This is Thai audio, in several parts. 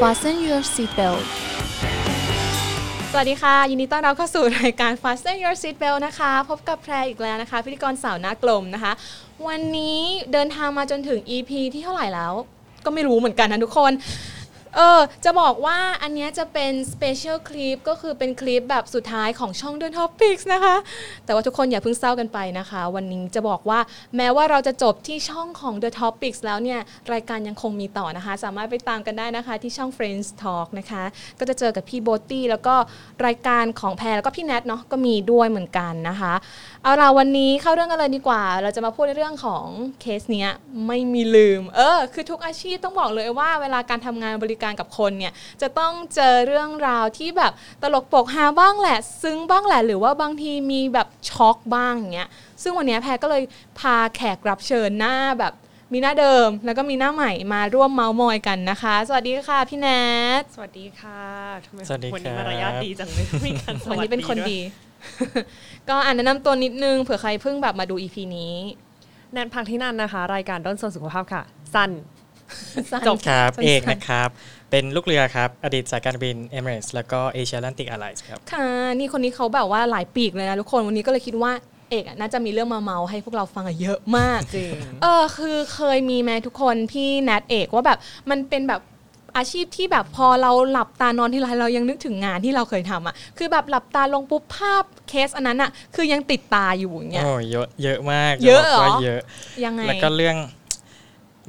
Fasten your seatbelt สวัสดีค่ะ ยินดีต้อนรับเข้าสู่รายการ Fasten Your Seat Belt นะคะ พบกับแพรอีกแล้วนะคะ พิธีกรสาวหน้ากลมนะคะ วันนี้เดินทางมาจนถึง EP ที่เท่าไหร่แล้ว ก็ไม่รู้เหมือนกันนะทุกคน เออ จะบอกว่าอันนี้จะเป็นสเปเชียลคลิปก็คือเป็นคลิปแบบสุดท้ายของช่อง The Topics นะคะ แต่ว่าทุกคนอย่าเพิ่งเศร้ากันไปนะคะ วันนี้จะบอกว่าแม้ว่าเราจะจบที่ช่องของ The Topics แล้วเนี่ย รายการยังคงมีต่อนะคะ สามารถไปตามกันได้นะคะที่ช่อง Friends Talk นะคะ ก็จะเจอกับพี่โบตี้แล้วก็รายการของแพรแล้วก็พี่แนทเนาะก็มีด้วยเหมือนกันนะคะ เอาล่ะวันนี้เข้าเรื่องกันเลยดีกว่า เราจะมาพูดในเรื่องของเคสเนี้ยไม่มีลืม เออ คือทุกอาชีพต้องบอกเลยว่าเวลาการทำงานบริการกับคนเนี่ยจะต้องเจอเรื่องราวที่แบบตลกปกฮาบ้างแหละ ซึ้งบ้างแหละ หรือว่าบางทีมีแบบช็อกบ้างอย่างเงี้ยซึ่งวันนี้แพรก็เลยพาแขกรับเชิญหน้าแบบมีหน้าเดิมแล้วก็มีหน้าใหม่มาร่วมเมาส์มอยกันนะคะ สวัสดีค่ะพี่แนทสวัสดีค่ะทำไมสวัสดีวันนี้ครับมารยาทดีจังเลยมีการสวันวัสนี้เป็นคนวยดี ก็อ่านแนะนำตัวนิดนึงเผื่อใครเพิ่งแบบมาดูอีพีนี้ แนนพังที่นั่นนะคะ รายการด้นโซนสุขภาพค่ะ สั้น จบครับสั้นๆเอกนะครับ เป็นลูกเรือครับ อดีตสายการบิน Emirates แล้วก็ Asia Atlantic Airlines ครับ ค่ะ นี่คนนี้เขาแบบว่าหลายปีกเลยนะทุกคน วันนี้ก็เลยคิดว่าเอกอะน่าจะมีเรื่องมาเมาให้พวกเราฟังอะเยอะมากจริงเออคือเคยมีไหมทุกคนพี่แนทเอกว่าแบบมันเป็นแบบอาชีพที่แบบพอเราหลับตานอนที่ไรเรายังนึกถึงงานที่เราเคยทำอะคือแบบหลับตาลงปุ๊บภาพเคสอันนั้นอะคือยังติดตาอยู่อย่างเงี้ยโอ้เยอะเยอะมาก เยอะเหรอจบกว่าเยอะยังไงแล้วก็เรื่อง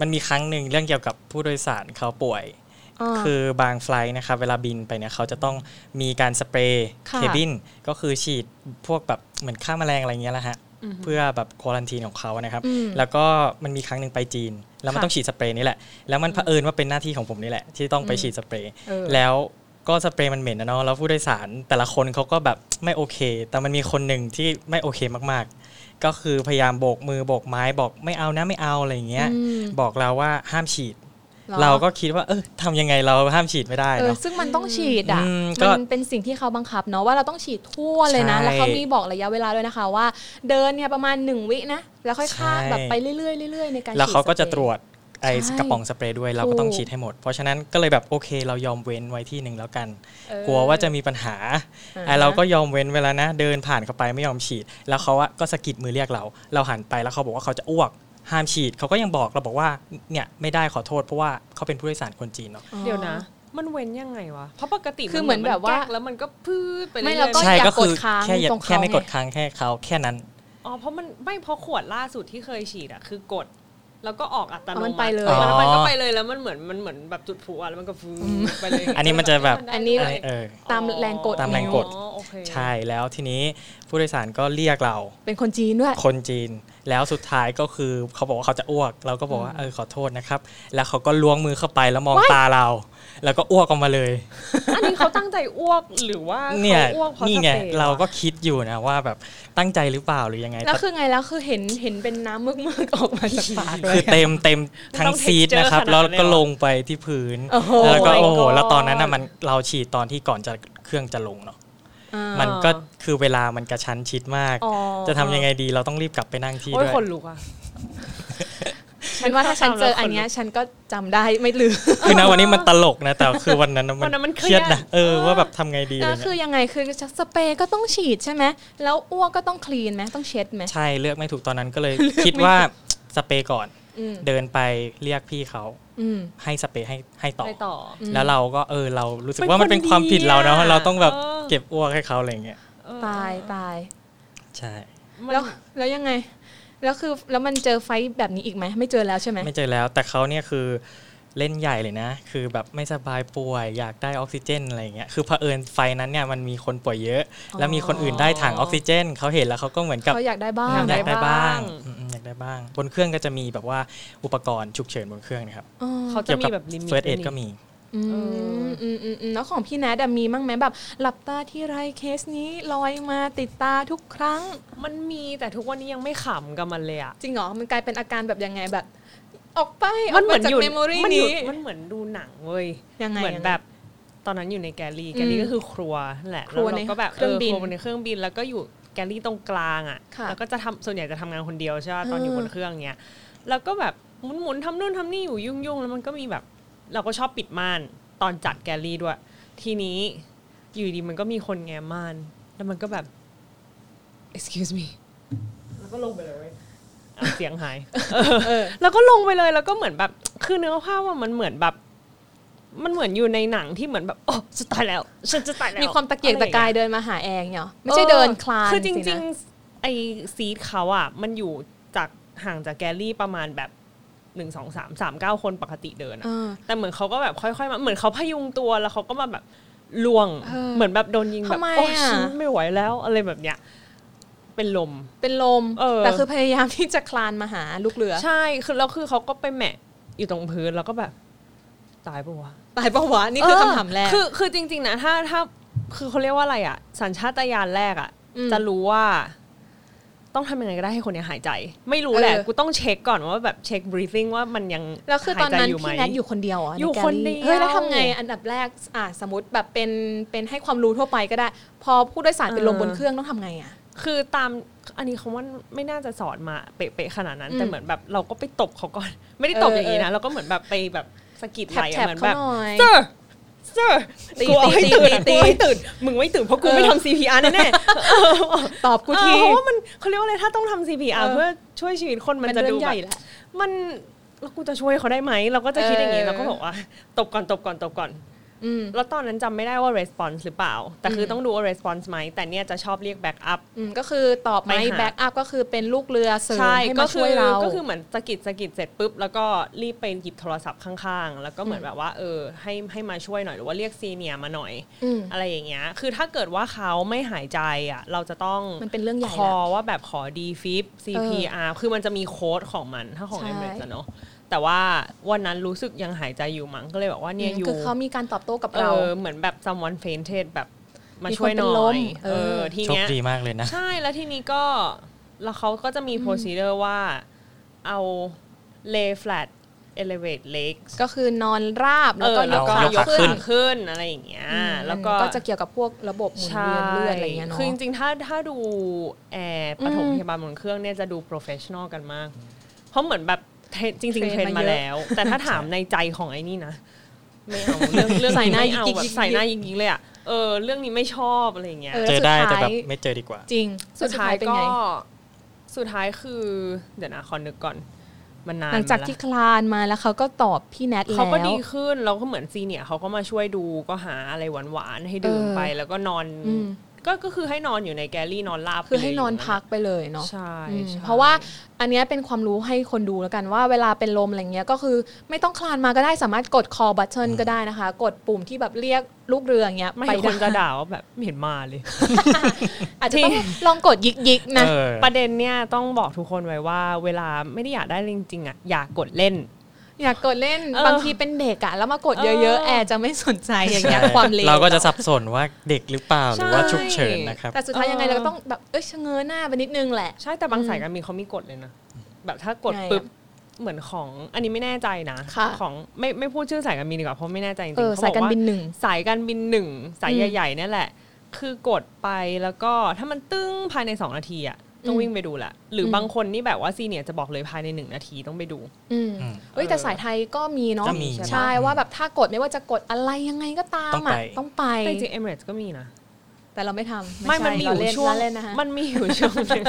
มันมีครั้งหนึ่งเรื่องเกี่ยวกับผู้โดยสารเขาป่วยาคือบาง flight นะครับเวลาบินไปเนี่ยเขาจะต้องมีการสเปรย์ค่ะ cabin ก็คือฉีดพวกแบบเหมือนฆ่าแมลงอะไรเงี้ยแหละฮะเพื่อแบบ quarantine ของเขานะครับอืมแล้วก็มันมีครั้งหนึ่งไปจีน แล้วมันค่ะต้องฉีดสเปรย์นี่แหละ แล้วมันเผอิญว่าเป็นหน้าที่ของผมนี่แหละ ที่ต้องไปอืมฉีดสเปรย์เออแล้วก็สเปรย์มันเหม็นนะเนาะ แล้วผู้โดยสารแต่ละคนเขาก็แบบไม่โอเค แต่มันมีคนหนึ่งที่ไม่โอเคมากๆ ก็คือพยายามโบกมือโบกไม้บอกไม่เอานะไม่เอาอะไรอย่างเงี้ยอืมบอกเราว่าห้ามฉีดหอเราก็คิดว่า เออทำยังไงเราห้ามฉีดไม่ได้เออเนาะซึ่งมันต้องฉีดอะอืมก็มันเป็นสิ่งที่เขาบังคับเนาะว่าเราต้องฉีดทั่วเลยนะใช่แล้วเขามีบอกระยะเวลาด้วยนะคะว่า เดินเนี่ยประมาณหนึ่งวินะแล้วค่อยข้ามใช่แบบไปเรื่อยๆเรื่อยๆในการแล้วเขาก็จะฉีดสปตรวจ ไอ้ใช่กระป๋องสเปรย์ด้วยเราก็ต้องถูกฉีดให้หมด เพราะฉะนั้นก็เลยแบบโอเค เรายอมเว้นไว้ที่หนึ่งแล้วกันเออกลัวว่าจะมีปัญหาอ่าไอ้เราก็ยอมเว้นเวลานะ เดินผ่านเข้าไปไม่ยอมฉีด แล้วเขาอะก็สะกิดมือเรียกเรา เราหันไปแล้วเขาบอกว่าเขาจะอ้วกห้ามฉีดเขาก็ยังบอกเราบอกว่าเนี่ยไม่ได้ขอโทษเพราะว่าเขาเป็นผู้โดยสารคนจีนเนาะอ๋อเดี๋ยวนะมันเว้นยังไงวะ เพราะปกติคือเหมือนแบบว่าก๊กแล้วมันก็พืดไปเรื่ไม่อยๆแล้วก็ใช่อย่าก็คืกดค้างแค่อย่าตรงเขาแค่ไม่ไงกดค้างแค่เขาแค่นั้น อ๋อเพราะมันไม่เพราะขวดล่าสุดที่เคยฉีดอะคือกด แล้วก็ออกอัตโนอ๋อมัมันไปเลยแล้วมันก็อ๋อไปเลยแล้วมันเหมือนมันเหมือนแบบจุดผูอะแล้วมันก็ฟูไปเลย อันนี้มันจะแบบอันนี้อันนี้เออตามแรงกดตามแรงกดอ๋อโอเคใช่แล้วทีนี้ผู้โดยสารก็เรียกเรา เป็นคนจีนด้วย คนจีน แล้วสุดท้ายก็คือเขาบอกว่าเขาจะอ้วก เราก็บอกว่าเออขอโทษนะครับ แล้วเขาก็ล้วงมือเข้าไปแล้วมองตาเรา แล้วก็อ้วกออกมาเลย อันนี้เขาตั้งใจอ้วกหรือว่าเนี่ยเขาอ้วกเพราะนี่ไงสปย์เราก็วะคิดอยู่นะว่าแบบตั้งใจหรือเปล่าหรือยังไง แล้วแต่คือไงแล้วคือเห็นเห็นเป็นน้ำมึกๆออกมาจากปากเลยคือเต็มเต็มทั้งซีดนะครับ แล้วก็ลงไปที่พื้นโอ้โหแล้วก็ my โอ้โห god แล้วตอนนั้นน่ะมันเราฉีดตอนที่ก่อนจะเครื่องจะลงเนาะอ่ามันก็คือเวลามันกระชั้นชิดมากอ๋อจะทำยังไงดีเราต้องรีบกลับไปนั่งที่โอ้ยด้วยคนลุกอะ ฉันว่าถ้าฉันเจออันเนี้ยฉันก็จำได้ไม่ลืมคือนะวันนี้มันตลกนะ แต่คือวันนั้นวันนั้นมันเครียดนะเครียดเออว่าแบบทำไงดีอะไรแล้วคืเงี้อยยังไงคือสเปรย์ก็ต้องฉีดใช่ไหมแล้วอ้วกก็ต้องคลีนไหมต้องเช็ดไหมใช่เลือกไม่ถูกตอนนั้นก็เลย คิดว่าสเปรย์ก่อนอืมเดินไปเรียกพี่เขาอืมให้สเปรย์ให้ให้ต่อไปต่ออืมแล้วเราก็เออเรารู้สึกเป็นว่ามันเป็นคนความผิดเราเนาะดีอะเราต้องแบบเออเก็บอ้วกให้เขาอะไรเงี้ยเออตายตายใช่มันแล้วแล้วยังไง แล้วคือแล้วมันเจอไฟท์แบบนี้อีกไหมไม่เจอแล้วใช่ไหมไม่เจอแล้ว แต่เขาเนี่ยคือเล่นใหญ่เลยนะ คือแบบไม่สบายป่วย อยากได้ออกซิเจนอะไรเงี้ย คือเผอิญไฟนั้นเนี่ยมันมีคนป่วยเยอะ แล้วมีคนอื่นได้ถังออกซิเจนเขาเห็นแล้วเขาก็เหมือนกับเขาอยากได้บ้าง อยากอยากได้บ้างบ้างอืมๆอยากได้บ้าง บนเครื่องก็จะมีแบบว่าอุปกรณ์ฉุกเฉินบนเครื่องนะครับอ๋อเขาจะมีแบบ limit first aid ด้วยนี่ก็มี อืมอืมอืมอืมแล้วของพี่แนทอะมีมั้งไหมแบบ หลับตาที่ไรเคสนี้ลอยมาติดตาทุกครั้ง มันมีแต่ทุกวันนี้ยังไม่ขำกับมันเลยอะจริงเหรอมันกลายเป็นอาการแบบยังไงแบบ ออกไปมันเหมือนจากอยู่ memory มันอยู่นี้มันเหมือนดูหนังเว้ยยังไงเหมือนยังไงแบบตอนนั้นอยู่ใน galley อืม galley ก็คือครัวนั่นแหละครัวแล้วเราก็แบบในเครื่องบินครัวในเครื่องบินแล้วก็อยู่แกลลี่ตรงกลางอะค่ะแล้วก็จะทำส่วนใหญ่จะทำงานคนเดียวใช่ป่ะตอนอยู่เออบนเครื่องเนี้ยแล้วก็แบบหมุนๆทำนู่นทำนี่อยู่ยุ่งๆ แล้วมันก็มีแบบ เราก็ชอบปิดม่านตอนจัดแกลลี่ด้วย ทีนี้อยู่ดีมันก็มีคนแง้มม่าน แล้วมันก็แบบ excuse me แล้วก็ลงไปเลยเว้ยอะเสียงหายเออแล้วก็ลงไปเลยแล้วก็เหมือนแบบ คือเนื้อผ้าว่ามันเหมือนแบบ มันเหมือนอยู่ในหนังที่เหมือนแบบโอ้จะตายแล้ว ฉันจะตายแล้วมีความตะเกียกอตะไรองกายงี้เดินมาหาแองเนาะไม่ใช่เดินคลานคือจริงๆนะๆไอซีดเขาอะ มันอยู่จากห่างจากแกลลี่ประมาณแบบ หนึ่งสองสามสามเก้าคนปกติเดินอะเออแต่เหมือนเขาก็แบบค่อยๆมาเหมือนเขาพยุงตัวแล้วเขาก็มาแบบลวงเออเหมือนแบบโดนยิงแบบทำไมโอ้อะฉันไม่ไหวแล้วอะไรแบบเนี้ยเป็นลม เป็นลมเออแต่คือพยายามที่จะคลานมาหาลูกเรือ ใช่ คือแล้วคือเขาก็ไปแหมะอยู่ตรงพื้นแล้วก็แบบ ตายปะวะ ตายปะวะ นี่คือเคำถามแรก คือ คือจริง ๆ นะ ถ้า ถ้า คือเขาเรียกว่าอะไรอะ สัญชาตญาณแรกอะอืมจะรู้ว่า ต้องทำยังไงก็ได้ให้คนเนี้ยหายใจ ไม่รู้แหละ เออ กูต้องเช็คก่อนว่าแบบเช็ค briefing ว่ามันยังแล้วคือตอนหายใจนั้นอยู่ไหม พี่แนทอยู่คนเดียวเหรอะอยู่คนเดียว เฮ้ยแล้วทำไงอันดับแรกอะสมมติแบบเป็นเป็นให้ความรู้ทั่วไปก็ได้ พอผู้โดยสารเป็นลมเออบนเครื่องต้องทำไงอะ คือตามอันนี้เขาว่าไม่น่าจะสอนมาเป๊ะๆขนาดนั้น อืมแต่เหมือนแบบเราก็ไปตบเขาก่อน ไม่ได้ตบเอออย่างนี้เอนะอเราก็เหมือนแบบไปแบบสะกิดไหลแถอะบเหมือนๆเขาแบบหน่อย sir sir ตีกูเอาให้ตีตื่นอะตีกูเอาให้ตื่น มึงไม่ตื่นเพราะกูไม่เออทำ CPR แน่ๆตอบกูเอทีอเพราะว่ามันเขาเรียกว่าอะไรถ้าต้องทำ CPR เออเพื่อช่วยชีวิตคนมันมันจะเรื่ดูองใหแบญ่บแหละมันแล้วกูจะช่วยเขาได้ไหมเราก็จะคิดอย่างนี้เออเราก็บอกว่าตบก่อนตบก่อนตบก่อนอืม แล้วตอนนั้นจำไม่ได้ว่า response หรือเปล่า แต่คืออมต้องดูว่า response ไหมแต่เนี่ยจะชอบเรียก back up อืมก็คือตอบไหมไปหาแบ็กอัพก็คือเป็นลูกเรือเสริมใช่ให้ก็มาคืช่วยเราก็คือเหมือนสะกิดสะกิดเสร็จปุ๊บแล้วก็รีบไปหยิบโทรศัพท์ข้างๆ แล้วก็เหมือนแบบว่าเออให้ให้มาช่วยหน่อยหรือว่าเรียกซีเนียมาหน่อยอืมอะไรอย่างเงี้ยคือถ้าเกิดว่าเขาไม่หายใจอะเราจะต้องมันเป็นเรื่องใหญ่คอละว่าแบบขอ D f i b CPR คือมันจะมีโค้ดของมันถ้าของใช่เอเมริกเนาะ แต่ว่าวันนั้นรู้สึกยังหายใจอยู่มั้งก็เลยบอกว่าเนี่ยอยู่คือเขามีการตอบโต้กับเอเราอเหมือนแบบ someone fainted แบบมามีคนช่วยหน่เป็นลอมยเอเอออทีโชคเนี้ยดีมากเลยนะ ใช่แล้วทีนี้ก็แล้วเขาก็จะมี procedure ว่าเอา lay flat elevate legs ก็คือนอนราบแล้วก็เออยกแล้วก็ขายกกขาขึ้นขาขึ้นอะไรอย่างเงี้ยอืมแล้วก็มันก็จะเกี่ยวกับพวกระบบหมุนใช่เวียนเลือดอะไรเงี้ยเนาะคือจริงๆถ้าถ้าดูแอร์ปฐมอืมพยาบาลบนเครื่องเนี่ยจะดู professional กันมาก เพราะเหมือนแบบ เทรนจริงๆเทเทรรนนมามาเยอะแล้ว แต่ถ้าถามในใจของไอ้นี่นะไม่เอาเรื่องเรื่องใส่หน้าไม่เอายิกๆแบบยิกๆใส่หน้ายิงๆเลยอะเออเรื่องนี้ไม่ชอบอะไรอย่างเงี้ยเออเจอได้สุดท้ายแต่แบบไม่เจอดีกว่า จริง สุดท้ายเป็นก็ไงสุดท้ายคือเดี๋ยวนะขอนึกก่อนมันนานหลังจากมละที่คลานมาแล้วเขาก็ตอบพี่แนทแล้วเขาก็ดีขึ้นแล้วก็เหมือนซีเนียร์เขาก็มาช่วยดูก็หาอะไรหวานๆให้ดื่มเออไปแล้วก็นอนอืม ก็ก็คือให้นอนอยู่ในแกลลี่นอนราบคือให้ไปเลยนอนยู่พักไปเลยเนาะใช่อืมใช่เพราะว่าอันเนี้ยเป็นความรู้ให้คนดูแล้วกันว่าเวลาเป็นลมอะไรเงี้ยก็คือไม่ต้องคลานมาก็ได้สามารถกด call button ก็ได้นะคะ กดปุ่มที่แบบเรียกลูกเรืออย่างเงี้ยไม่ไปคนจะได้ด่าว่าแบบไม่เห็นมาเลย อาจจะต้องลองกดยิกยิกๆนะเออประเด็นเนี่ยต้องบอกทุกคนไว้ว่า เวลาไม่ได้อยากได้จริงๆอะอยากกดเล่น อยากกดเล่นเออบางทีเป็นเด็กอะแล้วมากดเยเออะอๆแอร์จะไม่สนใจอย่างเงี้ยความเลวเราก็จะสับสนว่าเด็กหรือเปล่าหรือว่าใช่ฉุกเฉินนะครับแต่สุดท้ายยังไงเออเราก็ต้องแบบเอ้ยชะเง้อหน้าไปนิดนึงแหละใช่แต่บางอืมสายการบินเขามีกฎเลยนะแบบถ้ากดไงอะปุ๊บเหมือนของอันนี้ไม่แน่ใจนะค่ะของไม่ไม่พูดชื่อสายการบินดีกว่าเพราะไม่แน่ใจจริงเอๆอเขาสายบอกการว่าบินหนึ่งสายการบินหนึ่งสายอืมใหญ่ๆเนี่ยแหละ คือกดไปแล้วก็ถ้ามันตึ้งภายใน 2 นาทีอะ ต้องอืมวิ่งไปดูแหละ หรืออมบางคนนี่แบบว่าซีเนียร์จะบอกเลยภายใน1นาทีต้องไปดูอืมอืมเอ้ยแต่สายไทยก็มีเนาะก็มีใช่ว่าแบบถ้ากดไม่ว่าจะกดอะไรยังไงก็ตามต้องไปอะต้องไปแต่จริงเอเมรสก็มีนะแต่เราไม่ทำไม่ใช่มันมีอยู่เราเล่นช่วงเราเล่นนะคะมันมีอยู่ช่วงหนึ่ง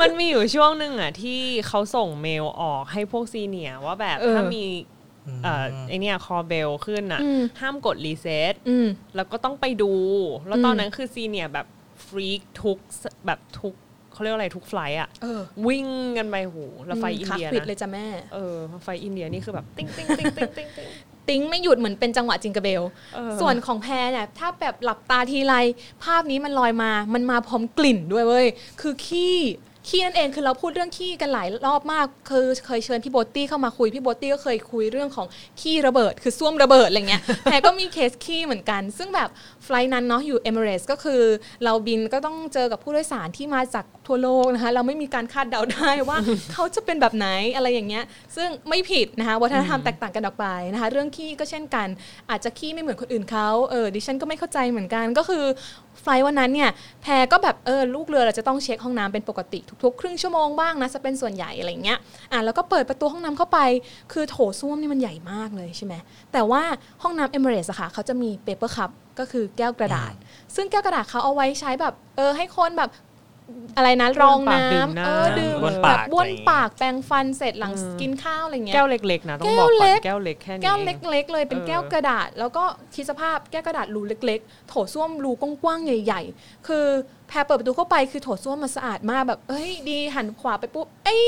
มันมีอยู่ช่วงหนึ่งอะที่เขาส่งเมลออกให้พวก senior ว่าแบบเออถ้ามีเอ่อไอเนี้ย call bell ขึ้นอะอืมห้ามกด reset อืมแล้วก็ต้องไปดู แล้วอืมตอนนั้นคือ senior แบบ freak ทุกแบบทุกเขาเรียกว่าอะไรทุก flight อะเออวิ่งกันไปโหแล้ว flight อินเดียนะขาขวิดเลยจ้ะแม่เออไฟอินเดียนี่คือแบบติ้งติ้งติ้งติ้งติ้งติ้งติ้งไม่หยุดเหมือนเป็นจังหวะ jingle bellเออส่วนของแพรเนี่ยถ้าแบบหลับตาทีไรภาพนี้มันลอยมา มันมาพร้อมกลิ่นด้วยเว้ย คือขี้ ขี้นั่นเองคือเราพูดเรื่องขี้กันหลายรอบมากคือเคยเชิญพี่โบตตี้เข้ามาคุยพี่โบตตี้ก็เคยคุยเรื่องของขี้ระเบิด คือส้วมระเบิดอะไรเงี้ยแพรก็มีเคสขี้เหมือนกัน ซึ่งแบบ flight นั้นเนาะอยู่เอมิเรสก็คือ เราบินก็ต้องเจอกับผู้โดยสารที่มาจาก ทั่วโลกนะคะเราไม่มีการคาดเดาได้ว่าเขาจะเป็นแบบไหนอะไรอย่างเงี้ยซึ่งไม่ผิดนะคะวัฒนธรรมแตกต่างกันออกไปนะคะเรื่องขี้ก็เช่นกัน อาจจะขี้ไม่เหมือนคนอื่นเขาเออดิฉันก็ไม่เข้าใจเหมือนกันก็คือ flight วันนั้นเนี่ยแพรก็แบบเออลูกเรือเราจะต้องเช็คห้องน้ำเป็นปกติทุกๆ ครึ่งชั่วโมงบ้างนะจะเป็นส่วนใหญ่อะไรอย่างเงี้ยอะแล้วก็เปิดประตูห้องน้ำเข้าไปคือโถส้วมนี่มันใหญ่มากเลยใช่ไหมแต่ว่าห้องน้ำเอเมเรสอะค่ะเขาจะมี paper cup ก็คือแก้วกระดาษ ซึ่งแก้วกระดาษเขาเอาไว้ใช้แบบเออให้คนแบบ อะไรนะรองน้ำดื่มน้ำเออดื่มแบบบ้วนปากบ้วนปากอะไรอย่างเงี้ยแปรงฟันเสร็จหลังกินข้าวอะไรเงี้ยแก้วเล็กๆนะต้องแก้บอกก่อนแก้วเล็กแก้วเล็กแค่นี้แก้วเล็ก ๆ เลยเป็นเออแก้วกระดาษ แล้วก็คิดสภาพแก้วกระดาษรูเล็ก ๆ โถส้วมรูกว้างๆใหญ่ ๆ คือแพรเปิดประตูเข้าไปคือโถส้วมมันสะอาดมากแบบ เอ้ยดีหันขวาไปปุ๊บเอ้ย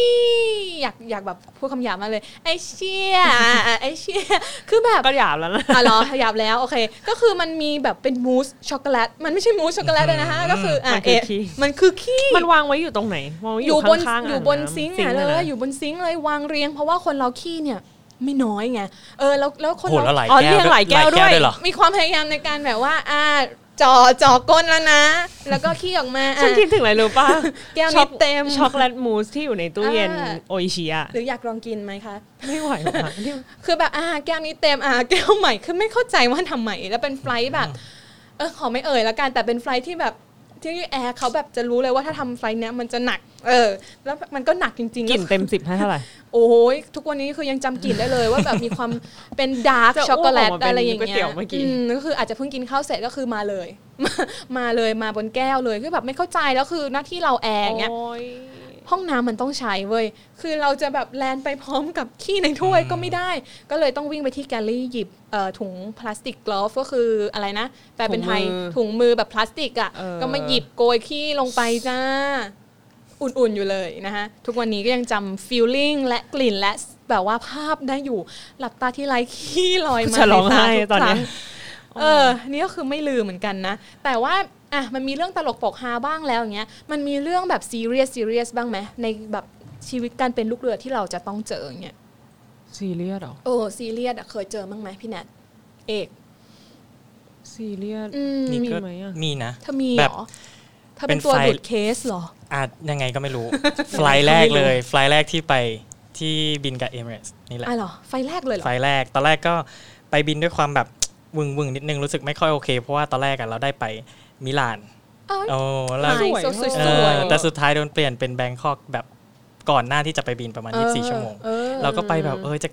อยากอยากแบบพูดคำหยาบมาเลย ไอ้เชี่ยอะไอ้เชี่ยคือแบบก็หยาบแล้วนะอะเหรอหยาบแล้วโอเค ก็คือมันมีแบบเป็นมูสช็อกโกแลตมันไม่ใช่มูสช็อกโกแลตเลยนะคะก็คืออะมันคือเอะขี้มันคือขี้มันวางไว้อยู่ตรงไหนวางไว้ออยู่ยู่บนข้างๆอยู่บนางำซิงค์ซิอะค์เลนะยอยู่บนซิงค์เลยวางเรียง เพราะว่าคนเราขี้เนี่ยไม่น้อยไง เออแล้วแล้วคนโหเราแล้วหลายอ๋อแก้วเรียงหลายแก้วด้วยเหรอมีความพยายามในการแบบว่าอ่า จอจอก้นแล้วนะ แล้วก็ขี้ออกมาอะฉันคิดถึงอะไรรู้ป่ะแก้วนี้เต็มช็อกโกแลตมูสที่อยู่ในตู้เย็นอ่าโออิชิอะหรืออยากลองกินไหมคะ ไม่ไหวว่ะที่คือแบบอ่าแก้วนี้เต็มอ่าแก้วใหม่คือไม่เข้าใจว่าทำไมแล้วเป็นไฟลท์แบบเออขอไม่เอ่ยแล้วกันแต่เป็น flight ที่แบบ ที่แอร์เขาแบบจะรู้เลยว่าถ้าทำ flight เนี้ยมันจะหนัก เออ แล้วมันก็หนักจริงๆกลิ่นเต็มสิบให้เท่าไหร่ โอ้ยทุกวันนี้คือยังจำกลิ่นได้เลยว่าแบบมีความเป็นดาร์กจะอ้วกช็อกโกแลตออกมาเป็นอะไรอย่างก๋วยเงี้เตี๋ยยวเมื่อกี้ อืมก็คืออาจจะเพิ่งกินข้าวเสร็จก็คือมาเลย มามาเลยมาบนแก้วเลยคือแบบไม่เข้าใจแล้วคือหน้าที่เราแอร์อย่างเงี้ย โอ้ย ห้องน้ำมันต้องใช้เว้ยคือเราจะแบบ land ไปพร้อมกับขี้ในถ้วยก็ไม่ได้ ก็เลยต้องวิ่งไปที่ galley หยิบเอ่อถุงพลาสติก glove ก็คืออะไรนะแปลเป็นไทยถุงมือแบบพลาสติกอะก็มาหยิบโกยขี้ลงไปจ้าอุ่นๆอยู่เลยนะคะทุกวันนี้ก็ยังจำ feeling และกลิ่นและแบบว่าภาพได้อยู่ หลับตาทีไรขี้ลอยมาจะร้องไห้ในตอนเนี้รั้งเออ นี่ก็คือไม่ลืมเหมือนกันนะ แต่ว่า อะมันมีเรื่องตลกโปกฮาบ้างแล้วอย่างเงี้ยมันมีเรื่องแบบซีเรียสซีเรียสบ้างไหมในแบบชีวิตการเป็นลูกเรือที่เราจะต้องเจออย่างเงี้ยซีเรียสเหรอโอ้ซีเรียสอะเคยเจอบ้างไหมพี่แนทเอกซีเรียสอืมนี่ก็มีไหมอะมีนะเธอมีแบเหรบอเธอเป็นเป็นตัวไฟหลุดเคสเหรออาจยังไงก็ไม่รู้ ไฟล์แรกเลย ไฟล์แรกที่ไปที่บินกับเอมิเรสนี่แหละอะเหรอไฟแรกเลยเหรอไฟล์แรกตอนแรกก็ไปบินด้วยความแบบวึงวึงๆนิดนึงรู้สึกไม่ค่อยโอเค เพราะว่าตอนแรกอะเราได้ไป มิลานเอ้ยโอ้แล้วไฮโซสเอวอยแต่สุดท้ายโดนเปลี่ยนเป็นแบงคอกแบบก่อนหน้าที่จะไปบินประมาณ 24 ชั่วโมงออเราก็ไปแบบเออจะ